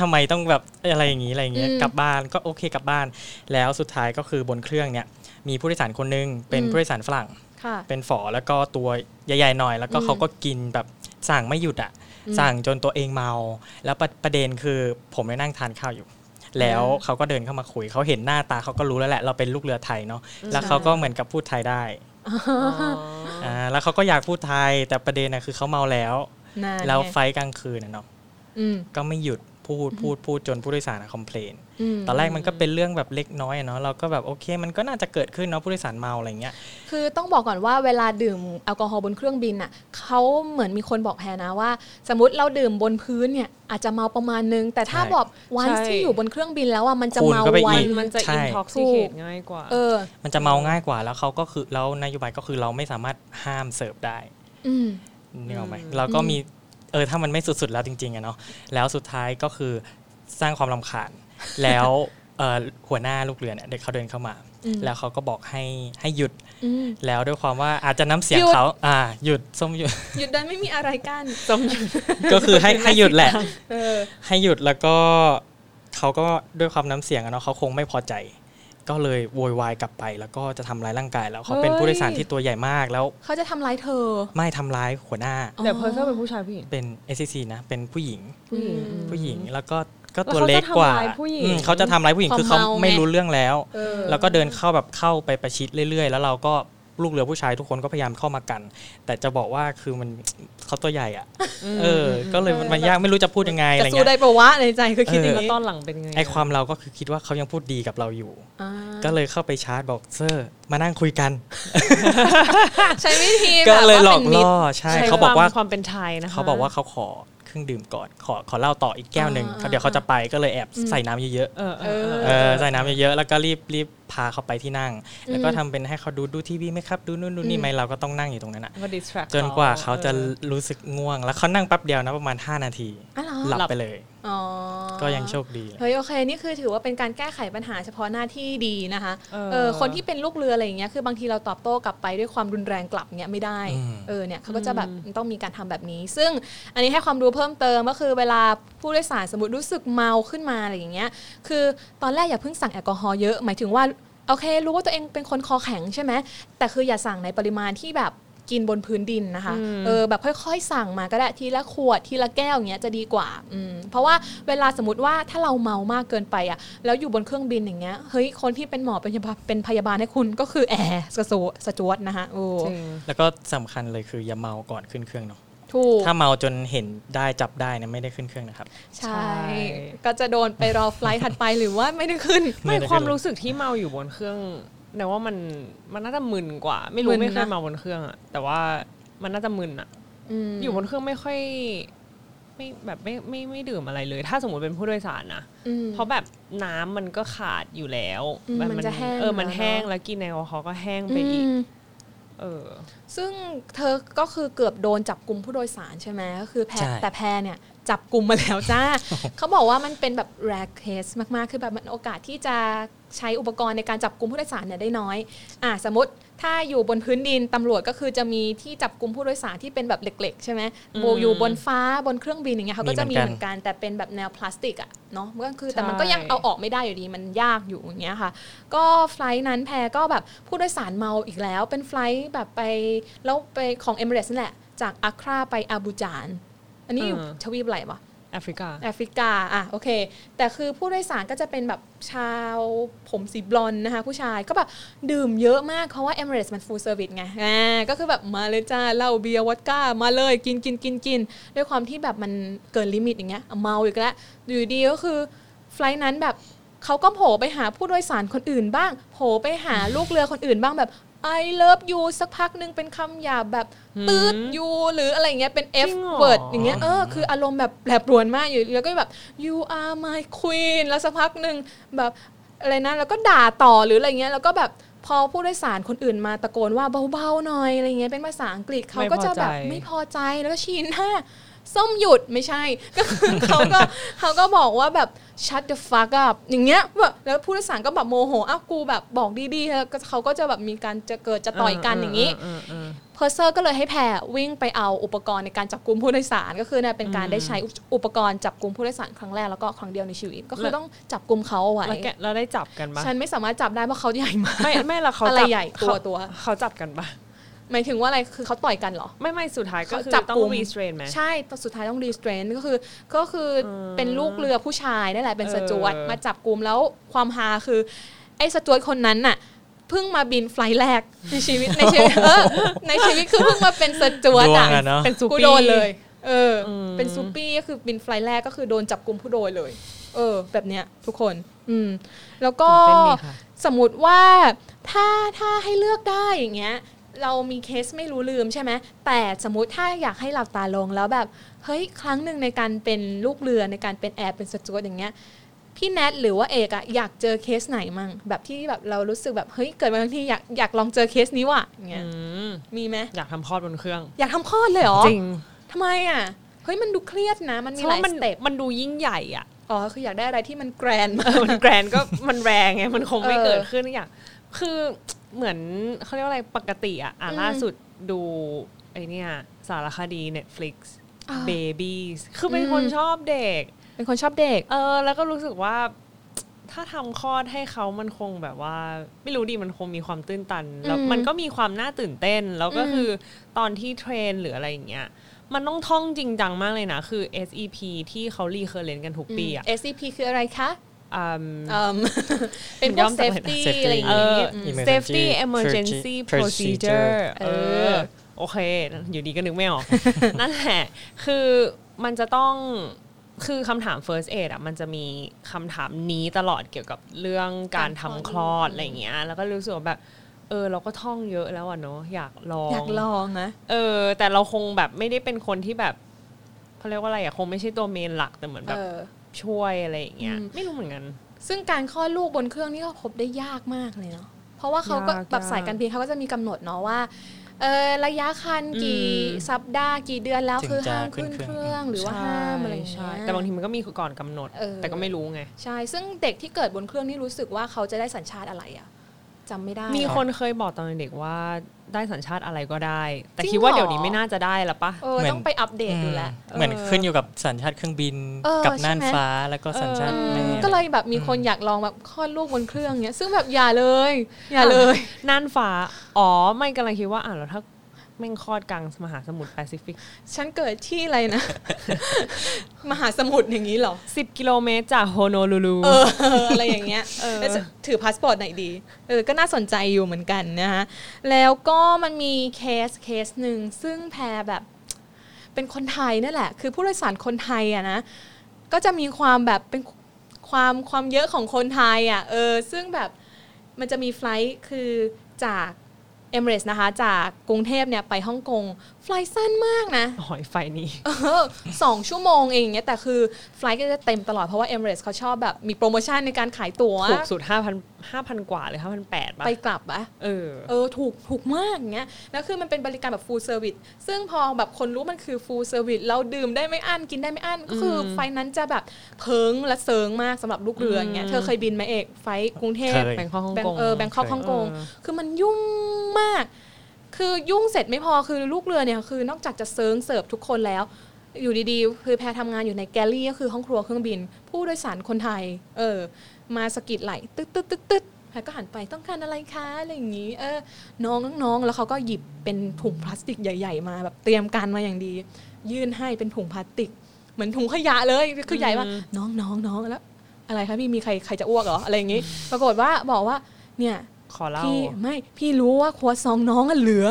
ทำไมต้องแบบอะไรอย่างนี้อะไรอย่างเงี้ยอืมกลับบ้านก็โอเคกลับบ้าน แล้วสุดท้ายก็คือบนเครื่องเนี่ย มีผู้โดยสารคนหนึงเป็นอืมผู้โดยสารฝรั่งค่ะเป็นฝอแล้วก็ตัวใหญ่ๆหน่อย แล้วก็อืมเขาก็กินแบบสั่งไม่หยุดอะอืมสั่งจนตัวเองเมา แล้วประประเด็นคือผมไปนั่งทานข้าวอยู่ แล้วอ่าเขาก็เดินเข้ามาคุยเขาเห็นหน้าตาเขาก็รู้แล้วแหละเราเป็นลูกเรือไทยเนาะแล้วเขาก็เหมือนกับพูดไทยได้อ่าแล้วเขาก็อยากพูดไทยแต่ประเด็นนะคือเขาเมาแล้วนานแล้วไงไฟล์กลางคืนนะเนาะอืมก็ไม่หยุดพูดพูดพูดจนผู้โดยสารคอมเพลนม ตอนแรกมันก็เป็นเรื่องแบบเล็กน้อยอะเนาะเราก็แบบโอเค มันก็น่าจะเกิดขึ้นเนาะผู้โดยสารเมาอะไรเงี้ยคือต้องบอกก่อนว่าเวลาดื่มแอลกอฮอล์บนเครื่องบินอะเขาเหมือนมีคนบอกแพรนะว่า สมมติเราดื่มบนพื้นเนี่ยอาจจะเมาประมาณนึง แต่ถ้าใช่บอกวันใช่ที่อยู่บนเครื่องบินแล้วอะมันจะคูณเมาเข้าไปไวอีกมันจะใช่ intoxicate ง่ายกว่าเออ มันจะเมาง่ายกว่าแล้วเขาก็คือแล้วนโยบายก็คือเราไม่สามารถห้ามเสิร์ฟได้อืมนี่ออกไหมอืมเราก็มีเออถ้ามันไม่สุดๆแล้วจริงๆอะเนาะแล้วสุดท้ายก็คือสร้างความรำคาญ แล้วเอ่อหัวหน้าลูกเรือเนี่ยเด็กเขาเดินเข้ามาอืมแล้วเขาก็บอกให้ให้หยุดอืมแล้วด้วยความว่าอาจจะน้ำเสียงหยุดเขาอ่าหยุดส้มหยุดหยุดได้ไม่มีอะไรกั้นสมยุทธก็คือให้ให้หยุดแหละเออให้หยุดแล้วก็เขาก็ด้วยความน้ำเสียงอะเนาะเขาคงไม่พอใจ ก็เลยโวยวายกลับไป แล้วก็จะทำร้ายร่างกายแล้วเขาเป็นเฮ้ยผู้โดยสารที่ตัวใหญ่มากแล้วเขาจะทำร้ายเธอ ไม่ทำร้ายหัวหน้าอ๋อเดี๋ยวเพอร์เซอร์เป็นผู้ชายผู้หญิงเป็น s อ c นะเป็นผู้หญิงผู้หญิงอืมผู้หญิงแล้วก็ ก็แล้วตัวเขาเล็กกว่าจะทำร้ายผู้หญิงอืมเขาจะทำร้ายผู้หญิงความคือเขาเมาไงไม่รู้เรื่องแล้วเออแล้วก็เดินเข้าแบบเข้าไปประชิดเรื่อย ๆ แล้วเราก็ลูกเรือผู้ชายทุกคนก็พยายามเข้ามากัน แต่จะบอกว่าคือมันเขาตัวใหญ่อะ เออ ก็เลยมันมันยากไม่รู้จะพูดยังไงอะไรจะสู้เงี้ยได้ปะวะในใจคือคิดอย่างแล้วนี้ตอนหลังเป็นไงไอความเราก็คือคิดว่าเขายังพูดดีกับเราอยู่อ่าก็เลยเข้าไปชาร์จบอกเซอร์มานั่งคุยกัน ใช้วิธีก็แบบเลยว่าหลอเป็กนมิตล่อรใช่ใช้เขาบอกว่าความความเป็นไทยนะคะเขาบอกว่าเขาขอ เครื่องดื่มก่อนขอขอเหล้าต่ออีกแก้วหนึ่งอ่าเดี๋ยวเขาจะไปก็เลยแอบใส่น้ำเยอะเออเออเออๆเออใส่น้ำเยอะๆแล้วก็รีบรีบพาเขาไปที่นั่ง แล้วก็ทำเป็นให้เขาดูดูทีวีไหมครับ ดูนู่นดูนี่ไหมเราก็ต้องนั่งอยู่ตรงนั้นอะก็ distract จนกว่าเขาจะออรู้สึกง่วง แล้วเขานั่งแป๊บเดียวนะประมาณ 5 นาทีอ๋อเหรอหลับหลับไปเลยอ๋อ ก็ยังโชคดีเฮ้ยโอเคนี่คือถือว่าเป็นการแก้ไขปัญหาเฉพาะหน้าที่ดีนะคะเออเออคนที่เป็นลูกเรืออะไรอย่างเงี้ยคือบางทีเราตอบโต้กลับไปด้วยความรุนแรงกลับเงี้ยไม่ได้อืมเออเนี่ยเขาก็จะแบบต้องมีการทำแบบนี้ ซึ่งอันนี้ให้ความรู้เพิ่มเติมก็คือเวลาผู้โดยสารสมมติรู้สึกเมาขึ้นมาอะไรอย่างเงี้ยคือตอนแรกอย่าเพิ่งสั่งแอลกอฮอล์เยอะหมายถึงว่าโอเค รู้ว่าตัวเองเป็นคนคอแข็งใช่ไหมแต่คืออย่าสั่งในปริมาณที่แบบ กินบนพื้นดินนะคะอืมเออแบบค่อยๆ สั่งมาก็ได้ทีละขวดทีละแก้วอย่างเงี้ยจะดีกว่าอืมเพราะว่าเวลาสมมติว่าถ้าเราเมามากเกินไปอะแล้วอยู่บนเครื่องบินอย่างเงี้ยเฮ้ยคนที่เป็นหมอเป็นพยาบาลเป็นพยาบาลให้คุณก็คือแอร์สจวตสจวตนะคะโอ้จริงแล้วก็สำคัญเลยคืออย่าเมาก่อนขึ้นเครื่องเนาะถูกถ้าเมาจนเห็นได้จับได้เนะไม่ได้ขึ้นเครื่องนะครับ ใช่ใช่ก็จะโดนไปรอไฟลท์ถัดไปหรือว่าไม่ได้ขึ้น ไม่ไม่ได้ความขึ้นรู้สึกที่เมาอยู่บนเครื่อง แต่ว่ามันมันน่าจะมึนกว่า ไม่รู้มึนนะไม่เคยเมาบนเครื่องอะแต่ว่ามันน่าจะมึนอะมอยู่บนเครื่องไม่ค่อยไม่แบบไม่ไม่ไม่ดื่มอะไรเลย ถ้าสมมติเป็นผู้โดยสารนะอืมเพราะแบบน้ำมันก็ขาดอยู่แล้วอืมแบบมันจะแห้งเออมันแล้วเนอะแห้งแล้วกินแอลกอฮอล์ก็แห้งไปอีกอืมเออซึ่งเธอก็คือเกือบโดนจับกลุ่มผู้โดยสารใช่ไหมก็คือแพรใช่แต่แพรเนี่ย จับกลุ่มมาแล้วจ้า เขาบอกว่ามันเป็นแบบ rare case มาก ๆ คือแบบมันโอกาสที่จะใช้อุปกรณ์ในการจับกลุ่มผู้โดยสารเนี่ยได้น้อย อะสมมติถ้าอยู่บนพื้นดินตำรวจก็คือจะมีที่จับกลุ่มผู้โดยสารที่เป็นแบบเหล็ก ๆ ใช่ไหมอืมโบอยู่บนฟ้าบนเครื่องบินอย่างเงี้ยเขาก็จะมีมีเหเหมืมืออนนกักันนแต่เป็นแบบแนวพลาสติกอะเนาะก็คือแต่ใช่มันก็ยังเอาออกไม่ได้อยู่ดีมันยากอยู่อย่างเงี้ยค่ะ ก็ flight นั้นแพรก็แบบผู้โดยสารเมาอีกแล้ว เป็น flight แบบไปแล้วไปของเอมิเรตส์นั่นแหละจากอักกราไปอาบิดจาน อันนี้อยู่อืมทวีปอะไรวะแอฟริกาแอฟริกาอะโอเค แต่คือผู้โดยสารก็จะเป็นแบบชาวผมสีบลอนด์นะคะ ผู้ชายก็แบบดื่มเยอะมาก เพราะว่า Emirates มัน full service ไงอ่าก็คือแบบมาเลยจ้าเหล้าเบียร์วอดก้า มาเลยกินกินกินกินด้วยความที่แบบมันเกิน limit อย่างเงี้ยเมาอีกแล้วอยู่ดีก็คือไฟล์นั้นแบบเขาก็โผล่ไปหาผู้โดยสารคนอื่นบ้าง โผล่ไปหาลูกเรือคนอื่นบ้างแบบ I love you สักพักหนึ่งเป็นคำหยาบแบบตืดยูหรืออะไรเงี้ยเป็น F จริงเหรอ word อย่างเงี้ยเออคืออารมณ์แบบแปรปรวนมากอยู่แล้วก็แบบ you are my queen แล้วสักพักหนึ่งแบบอะไรนะแล้วก็ด่าต่อหรืออะไรเงี้ยแล้วก็แบบพอผู้โดยสารคนอื่นมาตะโกนว่าเบาๆหน่อยอะไรเงี้ยเป็นภาษาอังกฤษเขาก็จะแบบไม่ไม่พพออใจใจแล้วก็ชี้หน้า ส้มหยุดไม่ใช่ก็คือเขาก็เขาก็บอกว่าแบบ shut the fuck up อย่างเงี้ยแบบแล้วผู้โดยสารก็แบบโมโหอ้าวกูแบบบอกดีๆแล้วก็เขาก็จะแบบมีการจะเกิดจะต่อยกันอย่างนี้เออเออ purser ก็เลยให้แพรวิ่งไปเอาอุปกรณ์ในการจับกลุ่มผู้โดยสาร ก็คือเนี่ยเป็นการได้ใช้อุปกรณ์จับกลุ่มผู้โดยสารครั้งแรกแล้วก็ครั้งเดียวในชีวิต ก็คือต้องจับกลุ่มเขาเอาไว้แล้วแกเราได้จับกันปะฉันไม่สามารถจับได้เพราะเขาใหญ่มากไม่ไม่ละเขาอะไรจับใหญ่ตัวเขาตัวเขาจับกันปะ หมายถึงว่าอะไรคือเขาต่อยกันเหรอ ไม่ไม่สุดท้ายก็คือเขาจับต้อกลุ่งม restrain ไหมใช่ตอนสุดท้ายต้อง restrain ก็คือก็คืออเป็นลูกเรือผู้ชายนั่นแหละเป็นเออสจวตมาจับกลุ่มแล้วความฮาคือไอ้สจวตคนนั้นน่ะเพิ่งมาบินไฟล์แรกในชีวิตในชีวิตเออในชีวิตคือเพิ่งมาเป็นสจวตดวงอะอะเนาะเป็นซูกูปี้โดนเลย เอออมเป็นซูปี้ก็คือบินไฟล์แรกก็คือโดนจับกลุ่มผู้โดยเลย เออ แบบเนี้ยทุกคน อืม แล้วก็ตื่นเต้นดีค่ะสมมติว่าถ้าถ้าให้เลือกได้อย่างเงี้ย เรามีเคสไม่รู้ลืมใช่ไหมแต่สมมติถ้าอยากให้หลับตาลงแล้วแบบ เฮ้ย ครั้งหนึ่งในการเป็นลูกเรือในการเป็นแอร์เป็นสจวตอย่างเงี้ยพี่แนทหรือว่าเอกอะอยากเจอเคสไหนมั่งแบบที่แบบเรารู้สึกแบบเฮ้ยเกิดมาทั้งทีอยากอยากลองเจอเคสนี้ว่ะอย่างเงี้ยอืมมีไหมอยากทำคลอดบนเครื่อง อยากทำคลอดเลยเหรอจริงทำไมอะเฮ้ยมันดูเครียดนะ มันมีเพหราะลายมันสเต็ปมันดูยิ่งใหญ่อะอ๋อคืออยากได้อะไรที่มันแกรนมาเออมันแกรนก็มันแรงไงมันคงไม่เออเกิดขึ้นอย่างคือ เหมือนเขาเรียกว่าอะไรปกติอะอะอืมล่าสุดดูไอเนี่ยสารคดี Netflix อ่า Babies คือเป็นอืมคนชอบเด็ก เป็นคนชอบเด็ก เออ แล้วก็รู้สึกว่า ถ้าทำคลอดให้เขามันคงแบบว่า ไม่รู้ดิมันคงมีความตื้นตัน แล้วอืมมันก็มีความน่าตื่นเต้น แล้วก็อืมคือตอนที่เทรนหรืออะไรอย่างเงี้ยมันต้องท่องจริงจังมากเลยนะ คือ SEP ที่เขา recurrent กันทุกปีอะอืม SEP คืออะไรคะอืม เอิ่มเป็นพวกย่อมาจากอะไรนะ safety Safety อะไรอย่างเงี้ย เออ Emergency safety emergency procedure procedure เออโอเค อยู่ดีก็นึกไม่ออก นั่นแหละ คือมันจะต้องคือคำถาม first aid อะมันจะมีคำถามนี้ตลอดเกี่ยวกับเรื่องการทำคลอดอะไรอย่างเงี้ย แล้วก็รู้สึกว่าแบบ เออ เราก็ท่องเยอะแล้วอะเนาะอยากลอง อยากลองนะเออ แต่เราคงแบบไม่ได้เป็นคนที่แบบเขาเรียกว่าอะไรอะคงไม่ใช่ตัวเมนหลักแต่เหมือนแบบเออ ช่วยอะไรอย่างเงี้ยอืมไม่รู้เหมือนกัน ซึ่งการคลอดลูกบนเครื่องนี่ก็พบได้ยากมากเลยเนาะเพราะว่าเขาก็ยากแบบยากสายการบินเขาก็จะมีกำหนดเนาะว่าเออระยะคันกี่อืมสัปดาห์กี่เดือนแล้วถึงคือจะห้ามขึ้ขึ้นนเคเครื่รื่อองงหรือว่าห้ามอะไรอย่างเงี้ใช่ยแต่บางทีมันก็มีก่อนกำหนดเออแต่ก็ไม่รู้ไง ใช่ ซึ่งเด็กที่เกิดบนเครื่องนี่รู้สึกว่าเขาจะได้สัญชาติอะไรอะ จำไม่ได้ มีอะคนเคยบอกตอนเด็กว่าได้สัญชาติอะไรก็ได้ แต่จริงคิดว่าเหรอเดี๋ยวนี้ไม่น่าจะได้ละปะเออเหมือนต้องไปอัปเดตดูแลเหมือนเออขึ้นอยู่กับสัญชาติเครื่องบินเออกับน่านใช่ไหมฟ้าแล้วก็สัญชาติเออแม่ก็เลยแบบมีคนอยากลองแบบคลอดลูกบนเครื่องเนี้ยซึ่งแบบอย่าเลย อย่าเลยน่านฟ้าอ๋อไม่กำลังคิดว่าอะแล้วถ้า แม่งคลอดกลางมหาสมุทรแปซิฟิก ฉันเกิดที่อะไรนะ มหาสมุทรอย่างนี้เหรอ 10 กิโลเมตรจากโฮโนลูลูเอออะไรอย่างเงี้ยเออแล้วจะถือพาสปอร์ตไหนดี เออ ก็น่าสนใจอยู่เหมือนกันนะคะแล้วก็มันมี case case หนึ่งซึ่งแพรแบบเป็นคนไทยนั่นแหละ คือผู้โดยสารคนไทยอะนะ ก็จะมีความแบบเป็นความความเยอะของคนไทยอะเออ ซึ่งแบบมันจะมี flight คือจาก เอมเรสนะคะ จากกรุงเทพเนี่ยไปฮ่องกง flight สั้นมากนะหอยไฟนี้เออสองชั่วโมงเองอย่างเงี้ยแต่คือflight ก็จะเต็มตลอดเพราะว่า Emirates เขาชอบแบบมีโปรโมชั่นในการขายตั๋วถูกสุด 5,000 5,000 กว่าเลย5,800ป่ะไปกลับอะเออเออถูกถูกมากอย่างเงี้ยแล้วคือมันเป็นบริการแบบ full service ซึ่งพอแบบคนรู้มันคือ full service เราดื่มได้ไม่อั้นกินได้ไม่อั้นก็คืออืม flight นั้นจะแบบเพิงและเซิงมากสำหรับลูกเรืออย่างเงี้ยอืมเธอเคยบินไหมเอก flight กรุงเทพเคย Bangkok Hong Kong เออ Bangkok Hong Kong เออคือมันยุ่งมาก คือยุ่งเสร็จไม่พอคือลูกเรือเนี่ยคือนอกจากจะเซิร์งเสิร์ฟทุกคนแล้วอยู่ดีๆ คือแพรทำงานอยู่ในแกลลี่ก็คือห้องครัวเครื่องบิน ผู้โดยสารคนไทย เออ มาสะกิดไหลตึ๊ดตึ๊ดตึ๊ดตึ๊ดแพรก็หันไปต้องการอะไรคะอะไรอย่างนี้ เออ น้องน้องๆแล้วเขาก็หยิบเป็นถุงพลาสติกใหญ่ ๆ มาแบบเตรียมการมาอย่างดี ยื่นให้เป็นถุงพลาสติก เหมือนถุงขยะเลยคือใหญ่มากอืมน้องน้องน้องแล้ว อะไรคะพี่มีใครใครจะอ้วกเหรออะไรอย่างนี้ ปรากฏว่าบอกว่า เนี่ยขอเล่าพี่ไม่พี่รู้ว่าครัวซองน้องอะเหลือ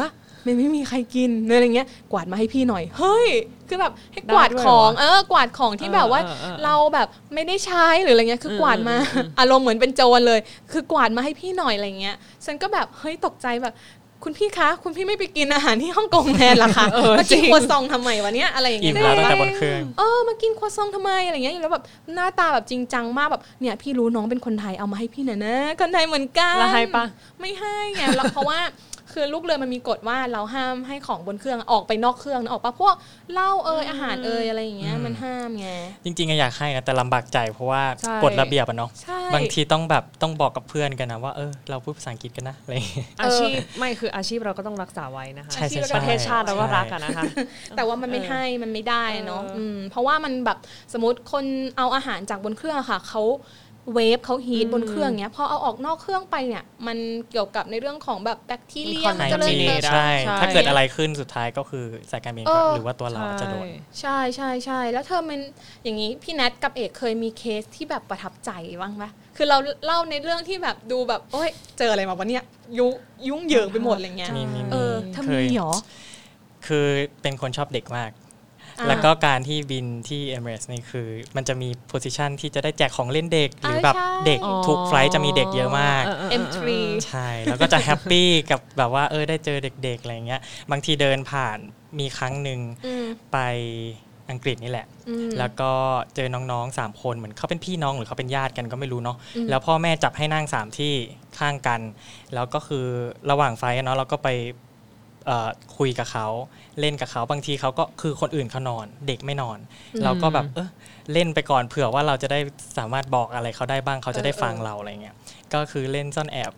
ไม่ไม่มีใครกินอะไรเงี้ยกวาดมาให้พี่หน่อย เฮ้ย คือแบบให้กวาดได้ด้วยของเหรอเออกวาดของที่แบบว่าเออเออเออเราแบบไม่ได้ใช้หรืออะไรเงี้ยคือมกวาดมาอืมอืมอารมณ์เหมือนเป็นโจรเลย คือกวาดมาให้พี่หน่อยอะไรเงี้ยฉันก็แบบเฮ้ยตกใจแบบคุณพี่คะ คุณพี่ไม่ไปกินอาหารที่ฮ่องกงแทนเหรอคะเออมาจริกินงครัวซองทำไมวะเนี้ยอะไรอย่างอิ่เงี้มยแล้วตั้งแต่บนเครื่องเออมากินครัวซองทำไมอะไรเงี้ยแล้วแบบหน้าตาแบบจริงจังมากแบบเนี่ยพี่รู้น้องเป็นคนไทยเอามาให้พี่หน่อยนะคนไทยเหมือนกันแล้วให้ปะไม่ให้ไงแล้วเพราะว่า คือลูกเรือมันมีกฎว่าเราห้ามให้ของบนเครื่องออกไปนอกเครื่องนะออกปะพวกเหล้าเอยอาหารเอยอะไรอย่างเงี้ยอืมมันห้ามไงจริงๆอะอยากให้นะแต่ลำบากใจเพราะว่าใช่กฎระเบียบอะเนาะใช่บางทีต้องแบบต้องบอกกับเพื่อนกันนะว่าเออเราพูดภาษาอังกฤษกันนะอะไรอย่างเงี้ยอาชีพไม่คืออาชีพเราก็ต้องรักษาไว้นะคะใช่ใช่ใช่ประเทศชาติเราก็รักอะนะคะแต่ว่ามันไม่เออให้มันไม่ได้เนาะเอออืมเพราะว่ามันแบบสมมติคนเอาอาหารจากบนเครื่องอะค่ะเขา เวฟเขาฮีทอืมบนเครื่องเนี้ยพอเอาออกนอกเครื่องไปเนี่ย มันเกี่ยวกับในเรื่องของแบบแบคทีเรียมันมันจะเลย contaminate เกิดใช่ใช่ถ้าเกิดอะไรขึ้นสุดท้ายก็คือสายการบินเออหรือว่าตัวเราจะโดนใช่ใช่ใช่แล้วเธอมันอย่างนี้พี่แนทกับเอกเคยมีเคสที่แบบประทับใจบ้างไหมคือเราเล่าในเรื่องที่แบบดูแบบโอ้ยเจออะไรมาวะเนี่ยยุยุ่งเหยิงไปหมดอะไรเงี้ยมีมีเอมีอเธอเคมียเหรอคือเป็นคนชอบเด็กมากอ่า แล้วก็การที่บินที่ Emirates นี่คือ มันจะมี position ที่จะได้แจกของเล่นเด็ก หรือแบบใช่เด็กทุก flight จะมีเด็กเยอะมาก M3 ใช่ แล้วก็จะแฮปปี้กับแบบว่าเออได้เจอเด็กๆอะไรเงี้ยบางทีเดินผ่านมีครั้งหนึ่งอืมไปอังกฤษนี่แหละอืมแล้วก็เจอน้องๆ 3 คนเหมือนเขาเป็นพี่น้องหรือเขาเป็นญาติกันก็ไม่รู้เนาะอืมแล้วพ่อแม่จับให้นั่ง 3 ที่ข้างกัน แล้วก็คือระหว่างไฟล์อะเนาะเราก็ไปเอ่อ คุยกับเขาเล่นกับเขาบางทีเขาก็คือคนอื่นเขานอน เด็กไม่นอน เราก็แบบเออเล่นไปก่อนเผื่อว่าเราจะได้สามารถบอกอะไรเขาได้บ้างเขาจะได้ฟังเราอะไรเงี้ยก็คือเล่นซ่อนแอบ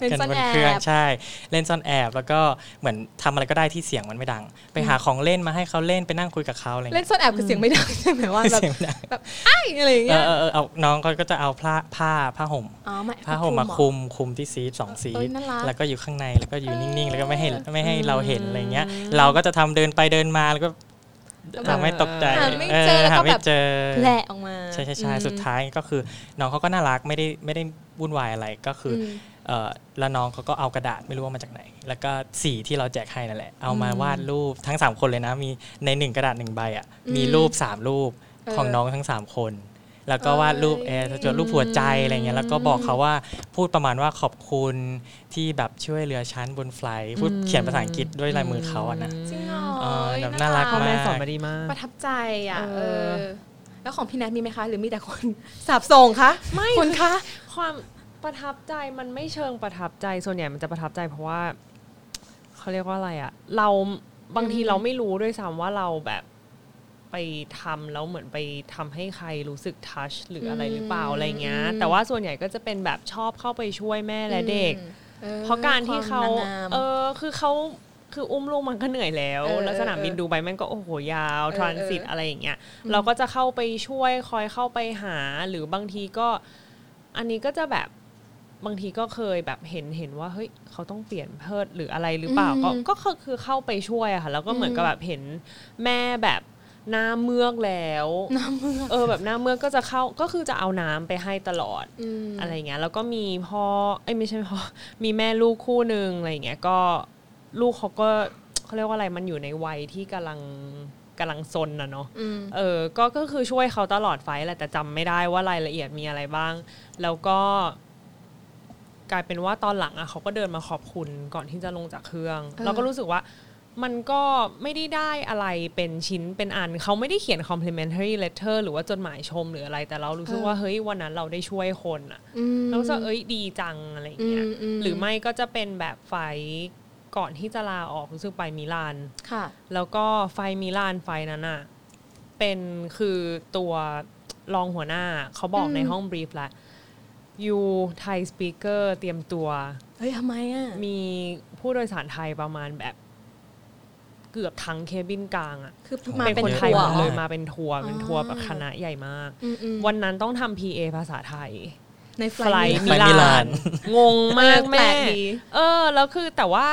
เป็นกันซ่อนบนแอเครื่องบใช่ เล่นซ่อนแอบแล้วก็เหมือนทำอะไรก็ได้ที่เสียงมันไม่ดัง ไปหาของเล่นมาให้เขาเล่นไปนั่งคุยกับเขาอะไรเล่เงี้นยซ่อนแอบคือเสียงไม่ดังใช่ไหมว่าแบบเสียงไม่ดังไอ้อะไรอย่างเอเงี้ยอเออเออเอาน้องเขาก็จะเอาผ้าผ้าผ้าห่มอ๋อไม่ผ้าห่มมาเหรอคลุมคลุมที่ซีทสองซีเอ้ยทน่ารักแล้วก็อยู่ข้างในแล้วก็อยู่นิ่งๆ แล้วก็ไม่ให้เออไม่ให้เราเห็นอะไรเงี้ย เราก็จะทำเดินไปเดินมาแล้วก็แล้วแบบทำให้ตกใจหาไม่เจอแล้วก็หาไม่แบบเจอแผลออกมา ใช่ใช่ใช่อืมสุดท้ายก็คือ น้องเขาก็น่ารักไม่ได้ไม่ได้วุ่นวายอะไรก็คืออมเออแล้วน้องเขาก็เอากระดาษไม่รู้ว่ามาจากไหน แล้วก็สีที่เราแจกให้นั่นแหละ เอามาอืมวาดรูปทั้ง 3 คนเลยนะ มีในหนึ่งกระดาษหนึ่งใบอะอืมมีรูป 3 รูปเออของน้องทั้ง 3 คน แล้วก็วาดรูปเอ้เอยอจดรูปหัวใจอะไรเงี้ยแล้วก็บอกเขาว่าพูดประมาณว่าขอบคุณที่แบบช่วยเหลือฉันบนไฟลท์พูดเขียนภาษาอังกฤษด้วยลายมือเขาอะนะจริงเหรอเออแบบเอ้ยน่ารักพ่อแม่มากสอนมาดีมากประทับใจอะเออเออแล้วของพี่แนทมีไหมคะ หรือมีแต่คนสาบส่งคะไม่คุณคะความ ประทับใจมันไม่เชิงประทับใจส่วนใหญ่มันจะประทับใจเพราะว่าเขาเรียกว่าอะไรอะเราบางทีอืมเราไม่รู้ด้วยซ้ำว่าเราแบบไปทำแล้วเหมือนไปทำให้ใครรู้สึกทัชหรืออะไรหรือเปล่าอะไรเงี้ย แต่ว่าส่วนใหญ่ก็จะเป็นแบบชอบเข้าไปช่วยแม่และเด็กออเพราะการที่เขาควมนงมเออคือเขาคืออุ้มลูกมันก็เหนื่อยแล้วเออแล้วสนามบินเออดูไปมันก็โอ้โหยาวเออทรานสิตเออออะไรอย่างเงี้ยอืมเราก็จะเข้าไปช่วยคอยเข้าไปหาหรือบางทีก็ อันนี้ก็จะแบบ บางทีก็เคยแบบเห็นเห็นว่าเฮ้ยเขาต้องเปลี่ยนเพิดหรืออะไรหรือเปล่า ก็ก็คือคือเข้าไปช่วยอะค่ะแล้วก็เหมือนกับแบบเห็นแม่แบบหน้าเมือกแล้วน้ำมือเออแบบหน้าเมือกก็จะเข้าก็คือจะเอาน้ำไปให้ตลอดอืมอะไรเงี้ยแล้วก็มีพ่อเอ้ยไม่ใช่พ่อมีแม่ลูกคู่หนึ่งอะไรเงี้ยก็ลูกเขาก็เขาเรียกว่าอะไรมันอยู่ในวัยที่กำลังกำลังซนนะเนาะอืมเออก็ก็คือช่วยเขาตลอดไฟล์แหละแต่จำไม่ได้ว่ารายละเอียดมีอะไรบ้าง แล้วก็ กลายเป็นว่าตอนหลังอะเขาก็เดินมาขอบคุณก่อนที่จะลงจากเครื่องเออเราก็รู้สึกว่ามันก็ไม่ได้ได้อะไรเป็นชิ้นเป็นอัน เขาไม่ได้เขียน complimentary letter หรือว่าจดหมายชมหรืออะไร แต่เรารู้สึกว่าเฮ้ยวันนั้นเราได้ช่วยคนอะอืมเราจะเอ้ยดีจังอะไรอย่างเงี้ยอืมอืมหรือไม่ก็จะเป็นแบบไฟก่อนที่จะลาออกรู้สึกไปมิลานค่ะ แล้วก็ไฟมิลานไฟนั้นอะเป็นคือตัวรองหัวหน้าเขาบอกอืมในห้อง brief แล้ว you Thai speaker เตรียมตัว เฮ้ยทำไมอะ มีผู้โดยสารไทยประมาณแบบ เกือบทั้ง cabin กลางอะคือมาเป็นเป็นคนไทยหมดเลยทัวร์เหรอมาเป็นทัวร์เป็นทัวร์แบบคณะใหญ่มากอืมอืมวันนั้นต้องทำ PA ภาษาไทย ในไฟไฟล์ล์ไฟล์มิมิลาน flight มิลานงงมากแปลแม่กดีเออ แล้วคือแต่ว่า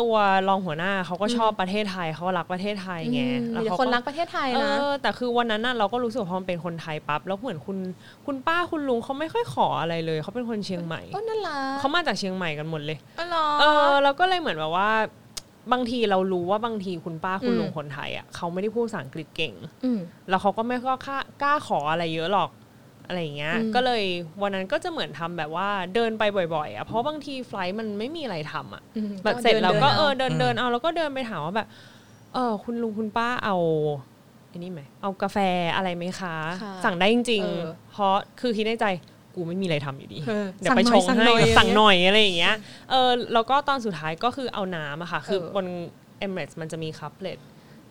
ตัวรองหัวหน้าเขาก็ชอบประเทศไทยเขารักประเทศไทยไงอืมแล้วมีแต่เขาคนก็รักประเทศไทยเอนะอแต่คือวันนั้นน่ะเราก็รู้สึกว่าพอมันเป็นคนไทยปั๊บแล้วเหมือนคุณคุณป้าคุณลุงเขาไม่ค่อยขออะไรเลยเขาเป็นคนเชียงใหม่ก็นั่นละเขามาจากเชียงใหม่กันหมดเลยอ๋อเหรอเออแล้วก็เลยเหมือนแบบว่าบางทีเรารู้ว่าบางทีคุณป้าคุณอืมลุงคนไทยอะเขาไม่ได้พูดภาษาอังกฤษเก่งอืมแล้วเขาก็ไม่ก็กล้ากล้าขออะไรเยอะหรอก อะไรอย่างเงี้ยอืมก็เลยวันนั้นก็จะเหมือนทำแบบว่าเดินไปบ่อยๆอะเพราะบางทีไฟลท์มันไม่มีอะไรทำอะอืมแบบเสร็จแล้วก็เออดินเดินอืมเดินเอาแล้วก็เดินไปถามว่าแบบเออคุณลุงคุณป้าเอาอันนี้ไหมเอากาแฟอะไรไหมคะค่ะสั่งได้จริงเออๆเพราะคือคิดในใจกูไม่มีอะไรทำอยู่ดีเออเดี๋ยวไปชสั่งงหน่ให้อยแบบสั่งอย่างเงี้ยหน่อยอะไรอย่างเงี้ย เออแล้วก็ตอนสุดท้ายก็คือเอาน้ำอะค่ะ คือเออบน Emirates มันจะมี cuplet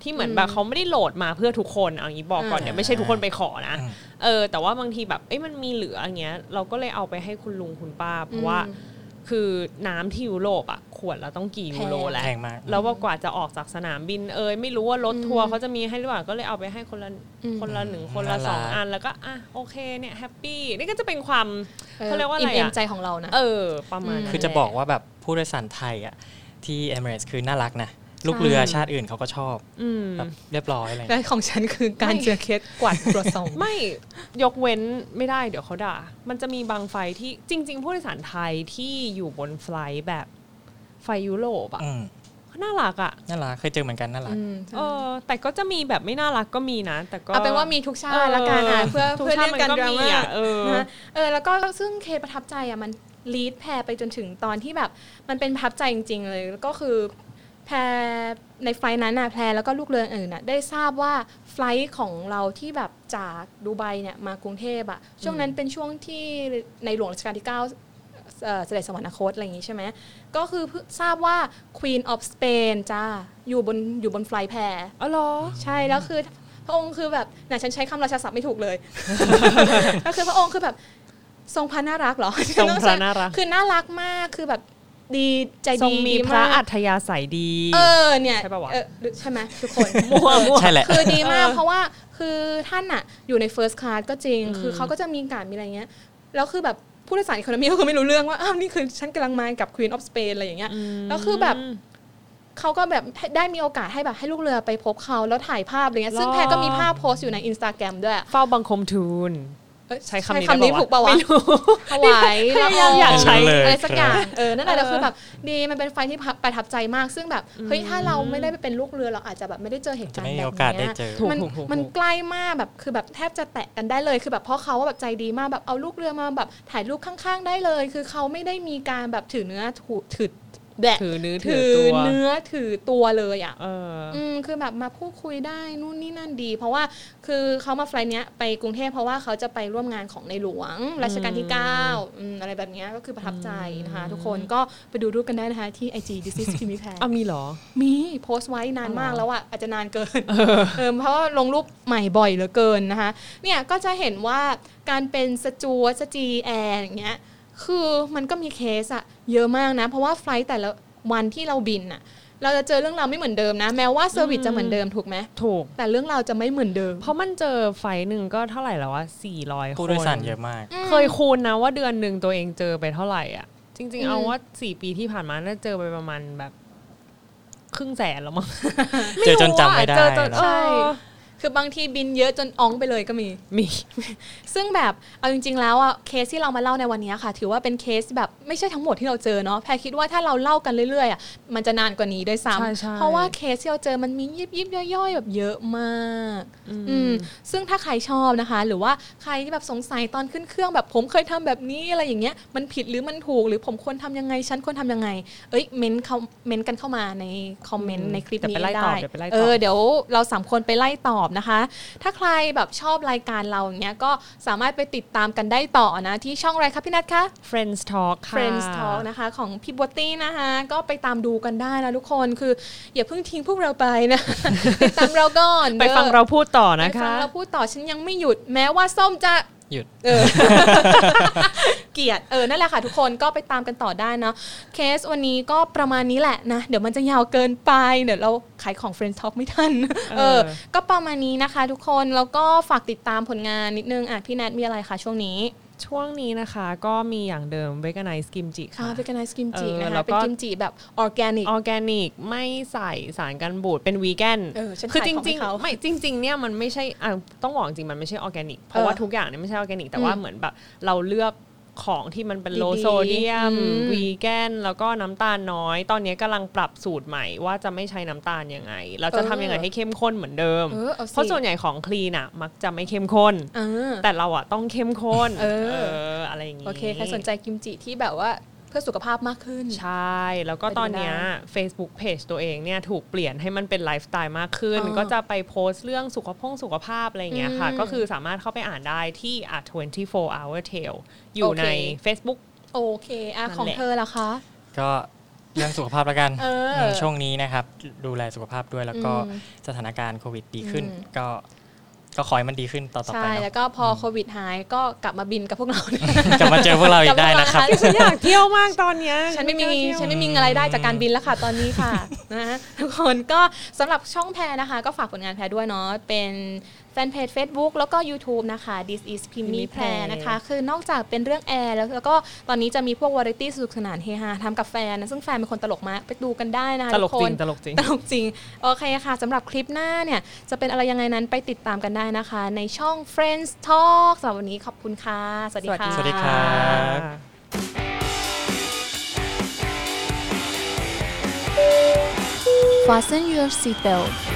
ที่เหมือนอืมแบบเขาไม่ได้โหลดมาเพื่อทุกคนเอางี้บอกก่อนอ่าเดี๋ยวไม่ใช่ทุกคนไปขอนะอืมเออ แต่ว่าบางทีแบบเอ้ยมันมีเหลืออย่างเงี้ย เราก็เลยเอาไปให้คุณลุงคุณป้าเพราะว่าอืมคือน้ำที่ยุโรปอะขวดละต้องกี่ยูโรแพงแหละแพงมากแล้วว่ากว่าจะออกจากสนามบินเอยไม่รู้ว่ารถทัวร์อืมเขาจะมีให้หรือเปล่าก็เลยเอาไปให้คนละอืมคนละหนึ่งคนละน่ารักสองอันแล้วก็อะโอเคเนี่ย happy นี่ก็จะเป็นความเขาเรียกว่าอะไรอะมเมใจของเรานะเออประมาณนั้นคือจะแหลบอกว่าแบบผู้โดยสารไทยอะที่ Emirates คือน่ารักนะ ลูกเรือชาติอื่นเขาก็ชอบอืมแบบเรียบร้อยอะไรอย่างและเงี้ยของฉันคือการเจอเคสกวาดตรวจสอบไม่ยกเว้นไม่ได้เดี๋ยวเขาด่า มันจะมีบางไฟล์ที่จริง ๆ ผู้โดยสารไทยที่อยู่บนไฟล์แบบไฟล์ยุโรปอะอืมน่ารักอะน่ารักเคยเจอเหมือนกันน่ารักอืมเออแต่ก็จะมีแบบไม่น่ารักก็มีนะ แต่ก็เอาเป็นว่ามีทุกชาติละกันอะเพื่อทุกเพื่อชาเลี่ติยงมันการก็ดรามีม่าอะเออนะเออ แล้วก็ซึ่งเคประทับใจอะมันลีดแพรไปจนถึงตอนที่แบบมันเป็นประทับใจจริง ๆ เลยแล้วก็คือ แพรในไฟล์นั้นน่ะแพรแล้วก็ลูกเรืออื่นน่ะได้ทราบว่าไฟลท์ของเราที่แบบจากดูไบเนี่ยมากรุงเทพอะช่วงนั้นเป็นช่วงที่ในหลวงรัชกาลที่ 9เอ่อเสด็จสวรรคตอะไรอย่างงี้ใช่ไหมก็คือเพิ่งทราบว่า Queen of Spain จ้าอยู่บนอยู่บนไฟล์แพรอ๋อเหรอ ใช่แล้วคือพระองค์คือแบบน่ะฉันใช้คำราชาศัพท์ไม่ถูกเลย ก็คือพระองค์คือแบบทรงพระน่ารักเหรอ ทรงพระน่ารัก คือน่ารักมาก คือแบบ ดีใจทรงดีมีดีพระมากอัธยาศัยดี เออเนี่ยใช่ปะวะ เออใช่ไหมทุกคน มั่วมั่ว ใช่แหละ คือดีมากเออเพราะว่าคือท่านอะอยู่ใน first class ก็จริง อืม คือเขาก็จะมีการมีอะไรเงี้ยแล้วคือแบบผู้โดยสารอีกคนมีก็คือไม่รู้เรื่องว่าอ้าวนี่คือฉันกำลังมากับ Queen of Spain อะไรอย่างเงี้ย แล้วคือแบบ เขาก็แบบได้มีโอกาสให้แบบให้ลูกเรือไปพบเขาแล้วถ่ายภาพอะไรเงี้ยซึ่งหรอ แพรก็มีภาพโพสต์อยู่ในอินสตาแกรมด้วย เฝ้าบังคมทูลเอ้ย ใช้คำนี้คำนี้ได้ปะวะถูกปะวะไม่รู้ถวายพยายามอยากใช้ไม่รู้เลยอะไรสักอย่างเออนั่นแหละเออแล้วคือแบบดีมันเป็นไฟที่ประทับใจมาก ซึ่งแบบเฮ้ยอืมถ้าเราไม่ได้ไปเป็นลูกเรือเราอาจจะแบบไม่ได้เจอเหตุจะการณ์ไม่แบมีบโอกาสได้เนี้ยเจอถูกมันถูกถูกมันถูกใกล้มากแบบคือแบบแทบจะแตะกันได้เลยคือแบบเพราะเขาแบบใจดีมากแบบเอาลูกเรือมาแบบถ่ายรูปข้างๆ ได้เลย คือเขาไม่ได้มีการแบบถือเนื้อถูถือ แบะถือเนื้อถืถืออตัวเนื้อถือตัวเลยอะเอออืมคือแบบมาพูดคุยได้นู่นนี่นั่นดี เพราะว่าคือเขามาไฟล์เนี้ยไปกรุงเทพเพราะว่าเขาจะไปร่วมงานของในหลวงรัชกาลที่9อืมอะไรแบบเนี้ยก็คือประทับใจนะคะทุกคนก็ไปดูรูปกันได้นะคะที่ IG This is Kimi Pan อะมีเหรอ มีโพสต์ไว้นานมากอ๋อแล้วอะอาจจะนานเกินเออเพราะว่าลงรูปใหม่บ่อยเหลือเกินนะคะ เนี่ยก็จะเห็นว่าการเป็นสจวตสจีแอร์อย่างเงี้ย คือมันก็มีเคสอะเยอะมากนะ เพราะว่าไฟล์แต่ละวันที่เราบินอะเราจะเจอเรื่องราวไม่เหมือนเดิมนะ แม้ว่าเซอร์วิสจะเหมือนเดิมถูกไหมถูก แต่เรื่องราวจะไม่เหมือนเดิม เพราะมันเจอไฟล์หนึ่งก็เท่าไหร่แล้ววะสี่ร้อยคนผู้โดยสารเยอะมาก เคยคูณนะว่าเดือนหนึ่งตัวเองเจอไปเท่าไหร่อะ จริงอืๆมเอาว่าสี่ปีที่ผ่านมาน่าเจอไปประมาณแบบ ครึ่งแสนแล้วมั้งเจอจนจำไม่ได้เจอจนเนอะใช่ คือบางทีบินเยอะจนอ้องไปเลยก็มี มี ซึ่งแบบเอาจริง ๆ แล้วอะเคสที่เรามาเล่าในวันนี้ค่ะ ถือว่าเป็นเคสแบบไม่ใช่ทั้งหมดที่เราเจอเนาะแพรคิดว่าถ้าเราเล่ากันเรื่อยๆอะมันจะนานกว่านี้ด้วยซ้ำใช่ใช่เพราะว่าเคสที่เราเจอมันมียิบยิบๆย่อยๆ แบบเยอะมากอืมซึ่งถ้าใครชอบนะคะ หรือว่าใครที่แบบสงสัยตอนขึ้นเครื่องแบบผมเคยทำแบบนี้อะไรอย่างเงี้ยมันผิดหรือมันถูกหรือผมควรทำยังไงฉันควรทำยังไง เอ้ยเม้นเขาเม้นกันเข้ามาใน comment อืมในคลิปเดี๋ยวนี้ไปไล่ตอบได้เดี๋ยวไปไล่ตอบเออเดี๋ยวเราสามคนไปไล่ตอบนะคะ ถ้าใครแบบชอบรายการเราอย่างเงี้ยก็สามารถไปติดตามกันได้ต่อนะที่ช่องอะไรครับพี่นัทคะ Friends Talk ค่ะ Friends Talk นะคะของพี่บัตตี้นะคะก็ไปตามดูกันได้นะทุกคนคืออย่าเพิ่งทิ้งพวกเราไปนะติดตามเราก่อนไปฟังด้อเราพูดต่อไปนะฟังคะเราพูดต่อฉันยังไม่หยุดแม้ว่าส้มจะ หยุดเออเกลียดเออนั่นแหละค่ะทุกคนก็ไปตามกันต่อได้เนาะเคสวันนี้ก็ประมาณนี้แหละนะ เดี๋ยวมันจะยาวเกินไป เดี๋ยวเราขายของ Friends Talk ไม่ทันเออ ก็ประมาณนี้นะคะ ทุกคนแล้วก็ฝากติดตามผลงานนิดนึงอะพี่แนทมีอะไรคะช่วงนี้ ช่วงนี้นะคะก็มีอย่างเดิม Veganize Kimchi ค่ะค่ะเป็น Veganize กิมจิเออนะคะแล้วก็เป็นกิมจิแบบออร์แกนิกออร์แกนิกไม่ใส่สารกันบูดเป็นวีแกนเออฉันคือขายจของให้ริงเขาๆไม่จริง ๆ เนี่ยมันไม่ใช่อะต้องบอกจริงมันไม่ใช่ออร์แกนิกเพราะว่าเออทุกอย่างเนี่ยไม่ใช่ออร์แกนิกแต่ว่าอืมเหมือนแบบเราเลือก ของที่มันเป็น low โซเดียมดีๆอืมวีแกนแล้วก็น้ำตาลน้อย ตอนนี้กำลังปรับสูตรใหม่ว่าจะไม่ใช้น้ำตาลยังไง เราจะทำยังไงให้เข้มข้นเหมือนเดิมเออเอาสิเพราะส่วนใหญ่ของคลีนอะมักจะไม่เข้มข้นเออแต่เราอะต้องเข้มข้นเออออะไรอย่างงี้ โอเค ใครสนใจกิมจิที่แบบว่าเพื่อสุขภาพมากขึ้น ใช่ แล้วก็ไปดูตอนเนี้ยได้ Facebook Page ตัวเองเนี่ยถูกเปลี่ยนให้มันเป็นไลฟ์สไตล์มากขึ้นอ๋อก็จะไปโพสต์เรื่องสุขภาพสุขภาพอะไรอย่างเงี้ยค่ะอืมก็คือสามารถเข้าไปอ่านได้ที่ a 24 hour tale อยู่โอเคใน Facebook โอเคอะนั่นของแหละเธอล่ะคะ ก็เรื่องสุขภาพแล้วกันเออมช่วงนี้นะครับ ดูแลสุขภาพด้วยแล้วก็อืมสถานการณ์โควิดดีขึ้นอืมก็ ก็ขอให้มันดีขึ้นต่อต่อใช่ไปแล้เนาะวก็พอโควิดหายก็กลับมาบินกับพวกเรากลับมาเจอพวกเราอีกได้นะครับกลับมาฉันอยากเที่ยวมากตอนเนี้ยฉันไม่มีอยากเที่ยวฉันไม่มีอะไรได้จากการบินแล้วค่ะตอนนี้ค่ะนะฮะทุกคนก็สำหรับช่องแพรนะคะ ก็ฝากผลงานแพรด้วยเนาะเป็น แฟนเพจ Facebook แล้วก็ YouTube นะคะ This is p i m m y แพรนะคะ คือนอกจากเป็นเรื่องแอร์แล้วแล้วก็ตอนนี้จะมีพวกวาไรตี้สนุกสนานเฮฮาทำกับแฟนนะซึ่งแฟนเป็นคนตลกมากไปดูกันได้นะคะตลกทุจริคนงตลกจริงตลกจริง โอเคค่ะสำหรับคลิปหน้าเนี่ย จะเป็นอะไรยังไงนั้นไปติดตามกันได้นะคะ ในช่อง Friends Talk สำหรับวันนี้ขอบคุณค่ะ สวัสดีค่ะสวัสดีครับ Fasten your seatbelt